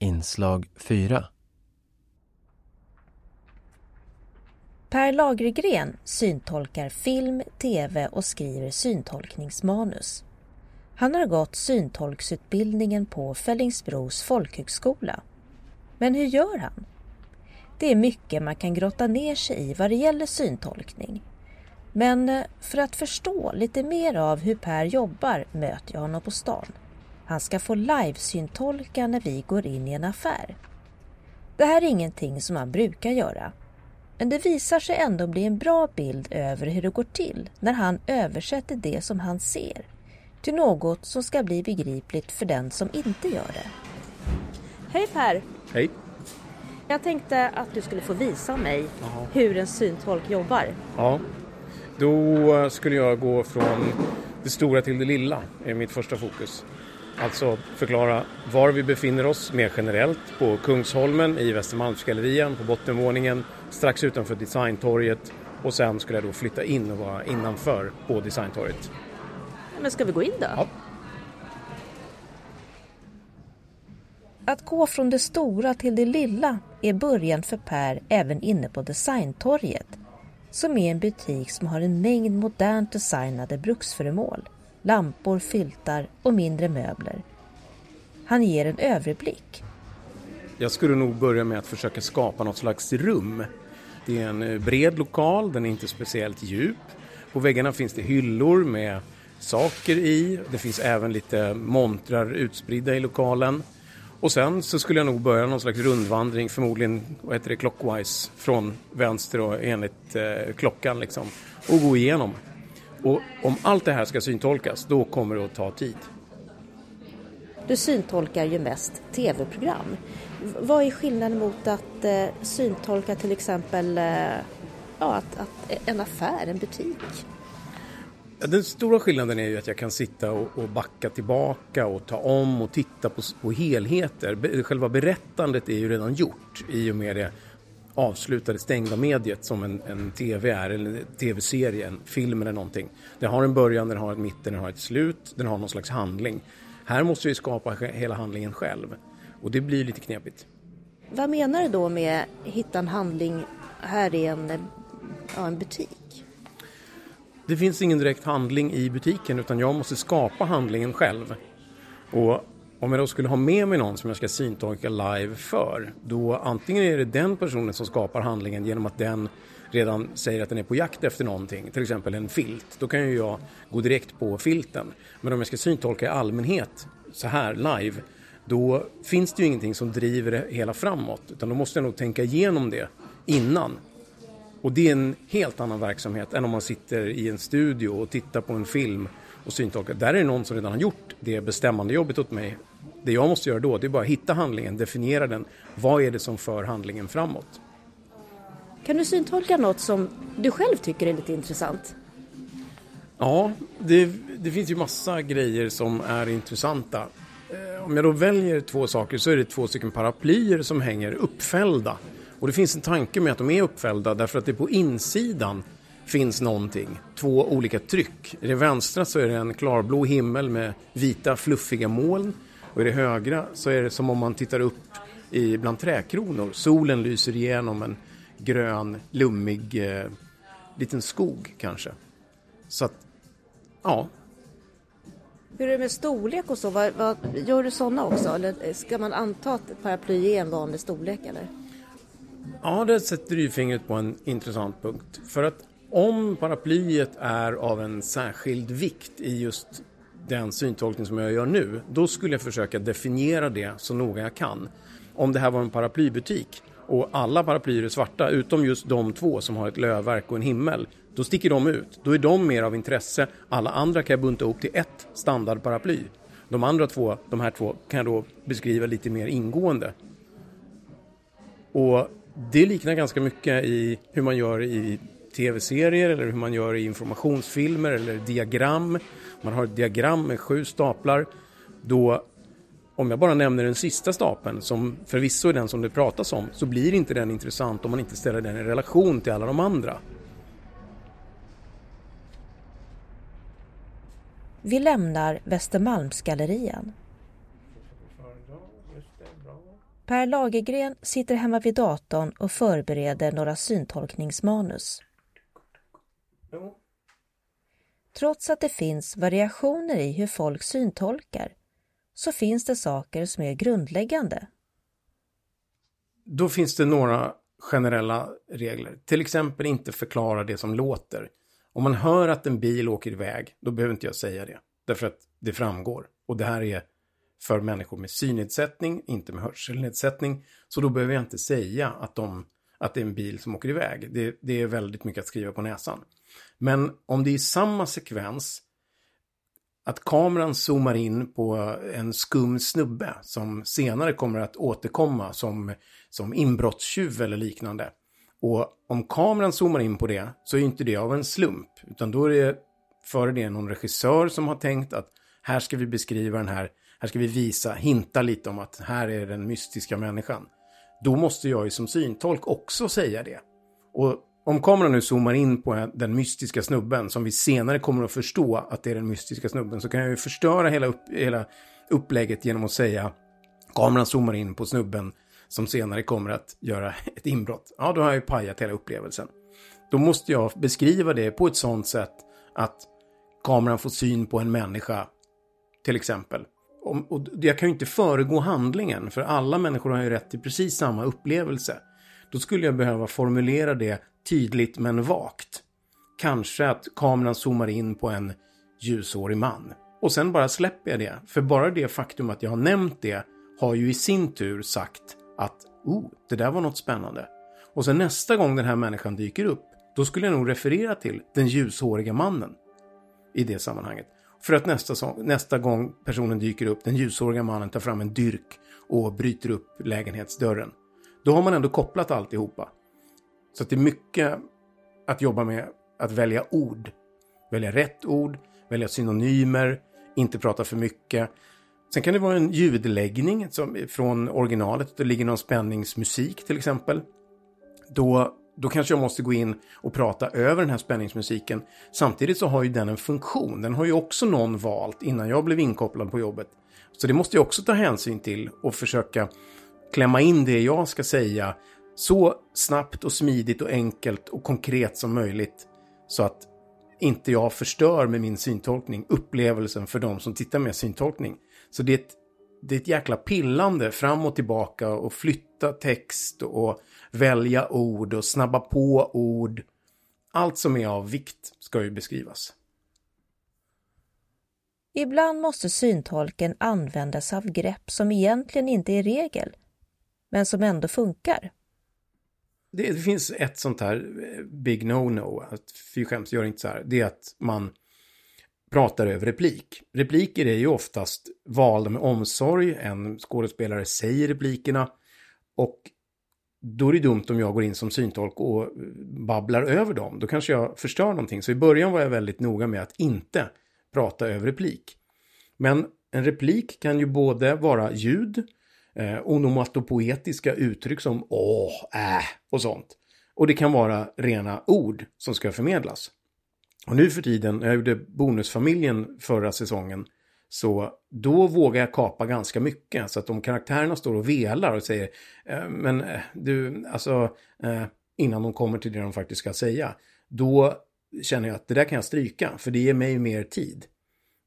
Inslag 4 Per Lagergren syntolkar film, tv och skriver syntolkningsmanus. Han har gått syntolksutbildningen på Fellingsbros folkhögskola. Men hur gör han? Det är mycket man kan grotta ner sig i vad det gäller syntolkning. Men eh, för att förstå lite mer av hur Per jobbar möter jag honom på stan. Han ska få livesyntolka när vi går in i en affär. Det här är ingenting som han brukar göra. Men det visar sig ändå bli en bra bild över hur det går till när han översätter det som han ser till något som ska bli begripligt för den som inte gör det. Hej Per! Hej! Jag tänkte att du skulle få visa mig Aha. hur en syntolk jobbar. Ja, då skulle jag gå från det stora till det lilla, är mitt första fokus. Alltså förklara var vi befinner oss mer generellt på Kungsholmen i Västermalmsgallerian på bottenvåningen strax utanför Designtorget och sen skulle jag då flytta in och vara innanför på Designtorget. Men ska vi gå in då? Ja. Att gå från det stora till det lilla är början för Per även inne på Designtorget som är en butik som har en mängd modernt designade bruksföremål, lampor, filtar och mindre möbler. Han ger en överblick. Jag skulle nog börja med att försöka skapa något slags rum. Det är en eh, bred lokal, den är inte speciellt djup. På väggarna finns det hyllor med saker i. Det finns även lite montrar utspridda i lokalen. Och sen så skulle jag nog börja någon slags rundvandring, förmodligen vad heter det, clockwise, från vänster och enligt eh, klockan liksom, och gå igenom. Och om allt det här ska syntolkas, då kommer det att ta tid. Du syntolkar ju mest tv-program. Vad är skillnaden mot att eh, syntolka till exempel eh, ja, att, att en affär, en butik? Den stora skillnaden är ju att jag kan sitta och, och backa tillbaka och ta om och titta på, på helheter. Själva berättandet är ju redan gjort i och med det avslutade stängda mediet som en, en tv är, eller en tv-serie, en film eller någonting. Den har en början, den har ett mitten, den har ett slut, den har någon slags handling. Här måste vi skapa hela handlingen själv och det blir lite knepigt. Vad menar du då med hitta en handling här i en, ja, en butik? Det finns ingen direkt handling i butiken utan jag måste skapa handlingen själv. Och om jag då skulle ha med mig någon som jag ska syntolka live för, då antingen är det den personen som skapar handlingen genom att den redan säger att den är på jakt efter någonting, till exempel en filt, då kan ju jag gå direkt på filten. Men om jag ska syntolka i allmänhet, så här live, då finns det ju ingenting som driver det hela framåt, utan då måste jag nog tänka igenom det innan och det är en helt annan verksamhet än om man sitter i en studio och tittar på en film och syntolkar. Där är det någon som redan har gjort det bestämmande jobbet åt mig. Det jag måste göra då det är bara att hitta handlingen, definiera den. Vad är det som för handlingen framåt? Kan du syntolka något som du själv tycker är lite intressant? Ja, det, det finns ju massa grejer som är intressanta. Eh, om jag då väljer två saker så är det två stycken paraplyer som hänger uppfällda och det finns en tanke med att de är uppfällda därför att det på insidan finns någonting. Två olika tryck. I det vänstra så är det en klarblå himmel med vita fluffiga moln. Och i det högra så är det som om man tittar upp i, bland träkronor. Solen lyser igenom en grön, lummig eh, liten skog kanske. Så att, ja. Hur är det med storlek och så? Vad, vad, gör du sådana också? Eller ska man anta att ett paraply är en vanlig storlek eller? Ja, det sätter ju fingret på en intressant punkt. För att om paraplyet är av en särskild vikt i just den syntolkning som jag gör nu, då skulle jag försöka definiera det så noga jag kan. Om det här var en paraplybutik och alla paraplyer är svarta utom just de två som har ett lövverk och en himmel, då sticker de ut. Då är de mer av intresse. Alla andra kan jag bunta ihop till ett standardparaply. De andra två, de här två, kan jag då beskriva lite mer ingående. Och det liknar ganska mycket i hur man gör i tv-serier eller hur man gör i informationsfilmer eller diagram. Man har ett diagram med sju staplar. Då, om jag bara nämner den sista stapeln, som förvisso är den som det pratas om, så blir inte den intressant om man inte ställer den i relation till alla de andra. Vi lämnar Västermalmsgallerian. Per Lagergren sitter hemma vid datorn och förbereder några syntolkningsmanus. Trots att det finns variationer i hur folk syntolkar så finns det saker som är grundläggande. Då finns det några generella regler. Till exempel inte förklara det som låter. Om man hör att en bil åker iväg, då behöver inte jag säga det. Därför att det framgår. Och det här är för människor med synnedsättning, inte med hörselnedsättning. Så då behöver jag inte säga att, de, att det är en bil som åker iväg. Det, det är väldigt mycket att skriva på näsan. Men om det är samma sekvens att kameran zoomar in på en skum snubbe som senare kommer att återkomma som, som inbrottstjuv eller liknande. Och om kameran zoomar in på det så är inte det av en slump, utan då är det före det någon regissör som har tänkt att här ska vi beskriva den här, här ska vi visa, hinta lite om att här är den mystiska människan. Då måste jag ju som syntolk också säga det. Och om kameran nu zoomar in på den mystiska snubben som vi senare kommer att förstå att det är den mystiska snubben så kan jag ju förstöra hela, upp, hela upplägget genom att säga kameran zoomar in på snubben som senare kommer att göra ett inbrott. Ja, då har jag ju pajat hela upplevelsen. Då måste jag beskriva det på ett sånt sätt att kameran får syn på en människa, till exempel. Och jag kan ju inte föregå handlingen, för alla människor har ju rätt till precis samma upplevelse. Då skulle jag behöva formulera det tydligt men vagt. Kanske att kameran zoomar in på en ljusårig man. Och sen bara släpper jag det. För bara det faktum att jag har nämnt det har ju i sin tur sagt att oh, det där var något spännande. Och sen nästa gång den här människan dyker upp, då skulle jag nog referera till den ljushåriga mannen i det sammanhanget. För att nästa, nästa gång personen dyker upp, den ljushåriga mannen tar fram en dyrk och bryter upp lägenhetsdörren. Då har man ändå kopplat alltihopa. Så det är mycket att jobba med att välja ord. Välja rätt ord, välja synonymer, inte prata för mycket. Sen kan det vara en ljudläggning som, från originalet. Det ligger någon spänningsmusik till exempel. Då, då kanske jag måste gå in och prata över den här spänningsmusiken. Samtidigt så har ju den en funktion. Den har ju också någon valt innan jag blev inkopplad på jobbet. Så det måste jag också ta hänsyn till och försöka klämma in det jag ska säga så snabbt och smidigt och enkelt och konkret som möjligt så att inte jag förstör med min syntolkning upplevelsen för de som tittar med syntolkning. Så det är ett, det är ett jäkla pillande fram och tillbaka och flytta text och välja ord och snabba på ord. Allt som är av vikt ska ju beskrivas. Ibland måste syntolken använda sig av grepp som egentligen inte är regel, men som ändå funkar. Det, det, finns ett sånt här eh, big no-no, att fy skäms, gör inte så här. Det är att man pratar över replik. Repliker är ju oftast valda med omsorg, en skådespelare säger replikerna och då är det dumt om jag går in som syntolk och babblar över dem. Då kanske jag förstör någonting. Så i början var jag väldigt noga med att inte prata över replik. Men en replik kan ju både vara ljud, eh, onomatopoetiska uttryck som åh, äh och sånt. Och det kan vara rena ord som ska förmedlas. Och nu för tiden, när jag gjorde Bonusfamiljen förra säsongen, så då vågar jag kapa ganska mycket. Så att om karaktärerna står och velar och säger, eh, men eh, du, alltså, eh, innan de kommer till det de faktiskt ska säga, då känner jag att det där kan jag stryka, för det ger mig mer tid.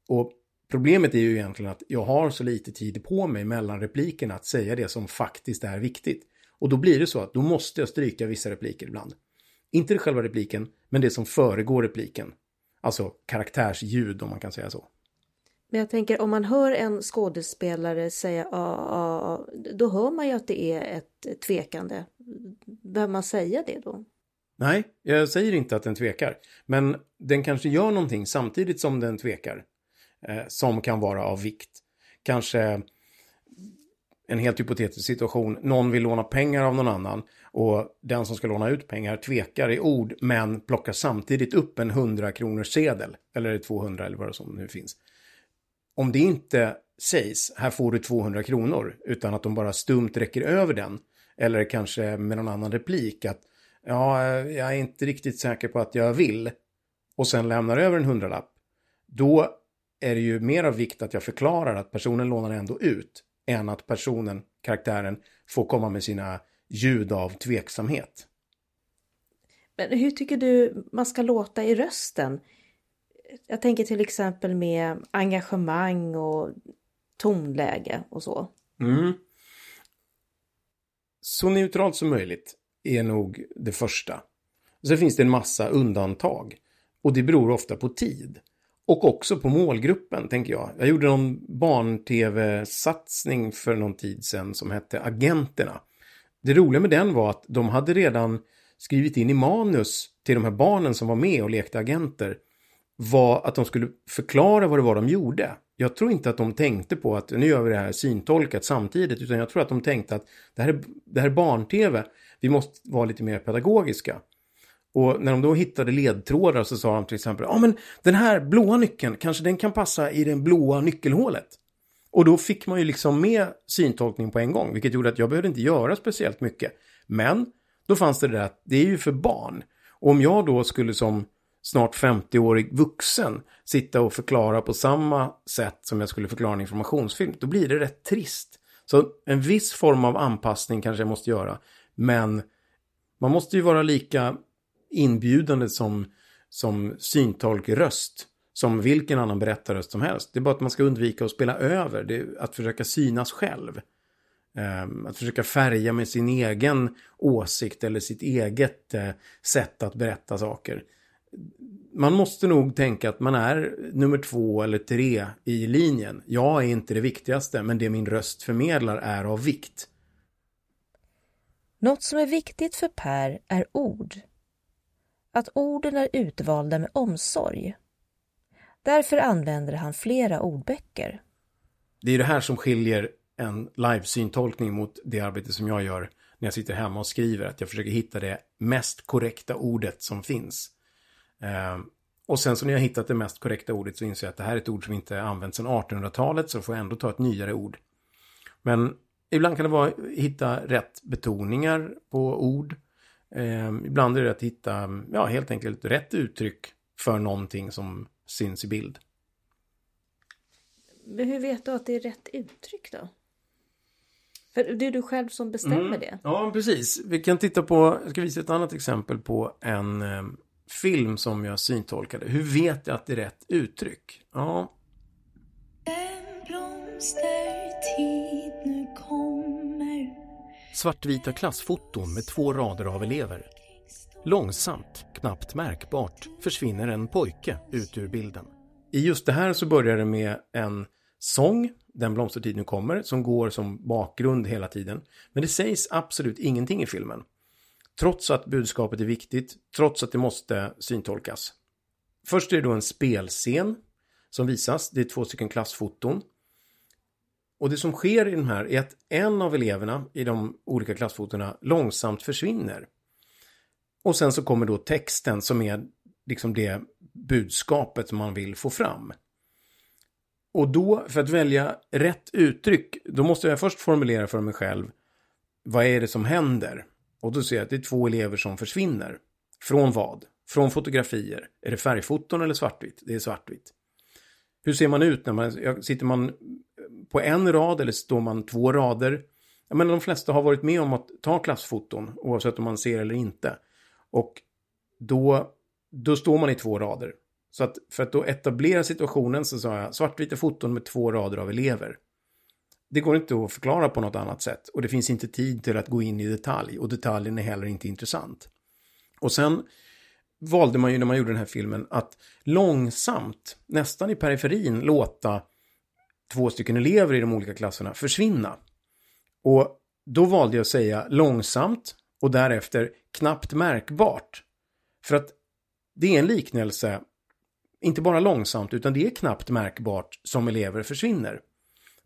Och Problemet är ju egentligen att jag har så lite tid på mig mellan replikerna att säga det som faktiskt är viktigt. Och då blir det så att då måste jag stryka vissa repliker ibland. Inte själva repliken, men det som föregår repliken. Alltså karaktärsljud om man kan säga så. Men jag tänker om man hör en skådespelare säga ja, ja, då hör man ju att det är ett tvekande. Behöver man säga det då? Nej, jag säger inte att den tvekar. Men den kanske gör någonting samtidigt som den tvekar eh, som kan vara av vikt. Kanske en helt hypotetisk situation, någon vill låna pengar av någon annan och den som ska låna ut pengar tvekar i ord men plockar samtidigt upp en 100 kronors sedel eller 200 eller vad det som nu finns. Om det inte sägs, här får du 200 kronor, utan att de bara stumt räcker över den, eller kanske med någon annan replik att ja, jag är inte riktigt säker på att jag vill, och sen lämnar över en hundralapp, då är det ju mer av vikt att jag förklarar att personen lånar ändå ut. än att personen, karaktären, får komma med sina ljud av tveksamhet. Men hur tycker du man ska låta i rösten? Jag tänker till exempel med engagemang och tonläge och så. Mm. Så neutralt som möjligt är nog det första. Sen finns det en massa undantag. Och det beror ofta på tid. Och också på målgruppen, tänker jag. Jag gjorde någon barn-tv-satsning för någon tid sedan som hette Agenterna. Det roliga med den var att de hade redan skrivit in i manus till de här barnen som var med och lekte agenter var att de skulle förklara vad det var de gjorde. Jag tror inte att de tänkte på att nu gör vi det här syntolkat samtidigt utan jag tror att de tänkte att det här är, det här är barn-tv. Vi måste vara lite mer pedagogiska. Och när de då hittade ledtrådar så sa de till exempel, ja men den här blåa nyckeln, kanske den kan passa i det blåa nyckelhålet. Och då fick man ju liksom med syntolkning på en gång, vilket gjorde att jag behövde inte göra speciellt mycket. Men då fanns det det där att det är ju för barn. Och om jag då skulle som snart 50-årig vuxen sitta och förklara på samma sätt som jag skulle förklara en informationsfilm, då blir det rätt trist. Så en viss form av anpassning kanske jag måste göra, men man måste ju vara lika inbjudande som, som syntolkröst som vilken annan berättarröst som helst. Det är bara att man ska undvika att spela över, det är att försöka synas själv. Ehm, att försöka färga med sin egen åsikt eller sitt eget eh, sätt att berätta saker. Man måste nog tänka att man är nummer två eller tre i linjen. Jag är inte det viktigaste, men det min röst förmedlar är av vikt. Något som är viktigt för Per är ord att orden är utvalda med omsorg. Därför använder han flera ordböcker. Det är det här som skiljer en livesyntolkning mot det arbete som jag gör när jag sitter hemma och skriver. Att jag försöker hitta det mest korrekta ordet som finns. Eh, och sen så när jag hittat det mest korrekta ordet så inser jag att det här är ett ord som inte använts sedan 1800-talet så får jag ändå ta ett nyare ord. Men ibland kan det vara att hitta rätt betoningar på ord. Eh, ibland är det att hitta, ja, helt enkelt rätt uttryck för någonting som syns i bild. Men hur vet du att det är rätt uttryck då? För det är du själv som bestämmer mm. det. Ja, precis. Vi kan titta på, jag ska visa ett annat exempel på en eh, film som jag syntolkade. Hur vet jag att det är rätt uttryck? Ja. En blomstertid nu kommer Svartvita klassfoton med två rader av elever. Långsamt, knappt märkbart, försvinner en pojke ut ur bilden. I just det här så börjar det med en sång, Den blomstertid nu kommer, som går som bakgrund hela tiden. Men det sägs absolut ingenting i filmen. Trots att budskapet är viktigt, trots att det måste syntolkas. Först är det då en spelscen som visas. Det är två stycken klassfoton. Och det som sker i den här är att en av eleverna i de olika klassfotona långsamt försvinner. Och sen så kommer då texten som är liksom det budskapet som man vill få fram. Och då, för att välja rätt uttryck, då måste jag först formulera för mig själv vad är det som händer? Och då ser jag att det är två elever som försvinner. Från vad? Från fotografier. Är det färgfoton eller svartvitt? Det är svartvitt. Hur ser man ut när man, sitter man på en rad eller står man två rader? Jag menar, de flesta har varit med om att ta klassfoton oavsett om man ser eller inte. Och då, då står man i två rader. Så att för att då etablera situationen så sa jag svartvita foton med två rader av elever. Det går inte att förklara på något annat sätt och det finns inte tid till att gå in i detalj och detaljen är heller inte intressant. Och sen valde man ju när man gjorde den här filmen att långsamt, nästan i periferin, låta två stycken elever i de olika klasserna försvinna. Och då valde jag att säga långsamt och därefter knappt märkbart. För att det är en liknelse, inte bara långsamt, utan det är knappt märkbart som elever försvinner.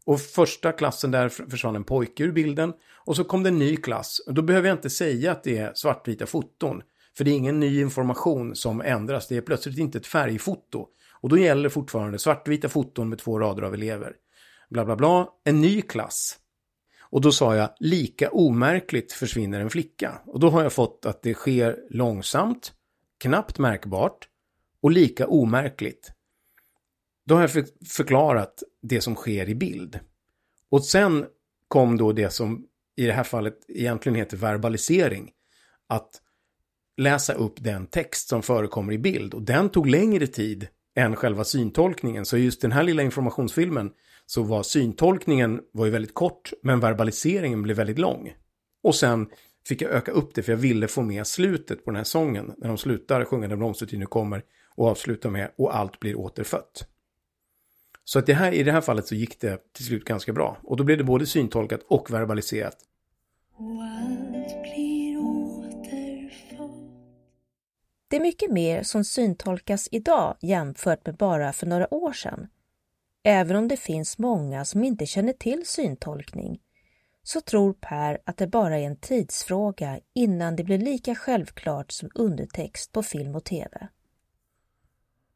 Och första klassen där försvann en pojke ur bilden och så kom det en ny klass. Då behöver jag inte säga att det är svartvita foton. För det är ingen ny information som ändras. Det är plötsligt inte ett färgfoto. Och då gäller fortfarande svartvita foton med två rader av elever. Bla bla bla. En ny klass. Och då sa jag lika omärkligt försvinner en flicka. Och då har jag fått att det sker långsamt, knappt märkbart och lika omärkligt. Då har jag förklarat det som sker i bild. Och sen kom då det som i det här fallet egentligen heter verbalisering. Att läsa upp den text som förekommer i bild. Och den tog längre tid än själva syntolkningen. Så just den här lilla informationsfilmen så var syntolkningen var ju väldigt kort, men verbaliseringen blev väldigt lång. Och sen fick jag öka upp det för jag ville få med slutet på den här sången. När de slutar sjunga Den blomstertid nu kommer och avslutar med och allt blir återfött. Så att det här, i det här fallet så gick det till slut ganska bra. Och då blev det både syntolkat och verbaliserat. Det är mycket mer som syntolkas idag jämfört med bara för några år sedan. Även om det finns många som inte känner till syntolkning så tror Per att det bara är en tidsfråga innan det blir lika självklart som undertext på film och tv.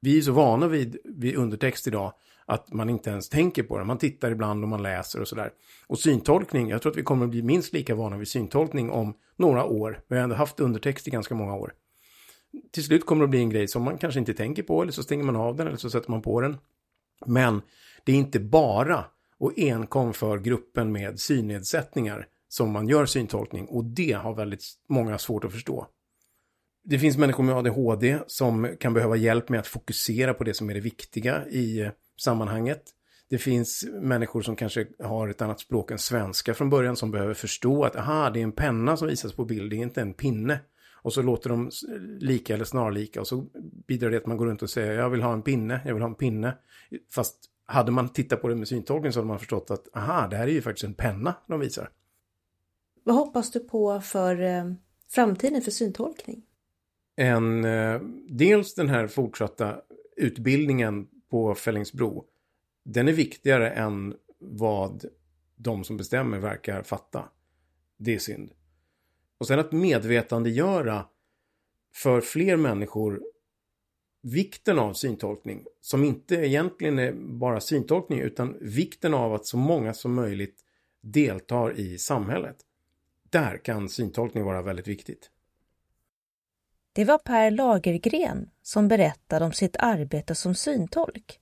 Vi är så vana vid, vid undertext idag att man inte ens tänker på det. Man tittar ibland och man läser och sådär. Och syntolkning, jag tror att vi kommer att bli minst lika vana vid syntolkning om några år. Vi har ändå haft undertext i ganska många år. Till slut kommer det att bli en grej som man kanske inte tänker på eller så stänger man av den eller så sätter man på den. Men det är inte bara och enkom för gruppen med synnedsättningar som man gör syntolkning och det har väldigt många svårt att förstå. Det finns människor med ADHD som kan behöva hjälp med att fokusera på det som är det viktiga i sammanhanget. Det finns människor som kanske har ett annat språk än svenska från början som behöver förstå att aha, det är en penna som visas på bild, det är inte en pinne. Och så låter de lika eller snarlika och så bidrar det att man går runt och säger jag vill ha en pinne, jag vill ha en pinne. Fast hade man tittat på det med syntolkning så hade man förstått att aha, det här är ju faktiskt en penna de visar. Vad hoppas du på för eh, framtiden för syntolkning? En, eh, dels den här fortsatta utbildningen på Fällingsbro. Den är viktigare än vad de som bestämmer verkar fatta. Det är synd. Och sen att medvetandegöra för fler människor vikten av syntolkning. Som inte egentligen är bara syntolkning utan vikten av att så många som möjligt deltar i samhället. Där kan syntolkning vara väldigt viktigt. Det var Per Lagergren som berättade om sitt arbete som syntolk.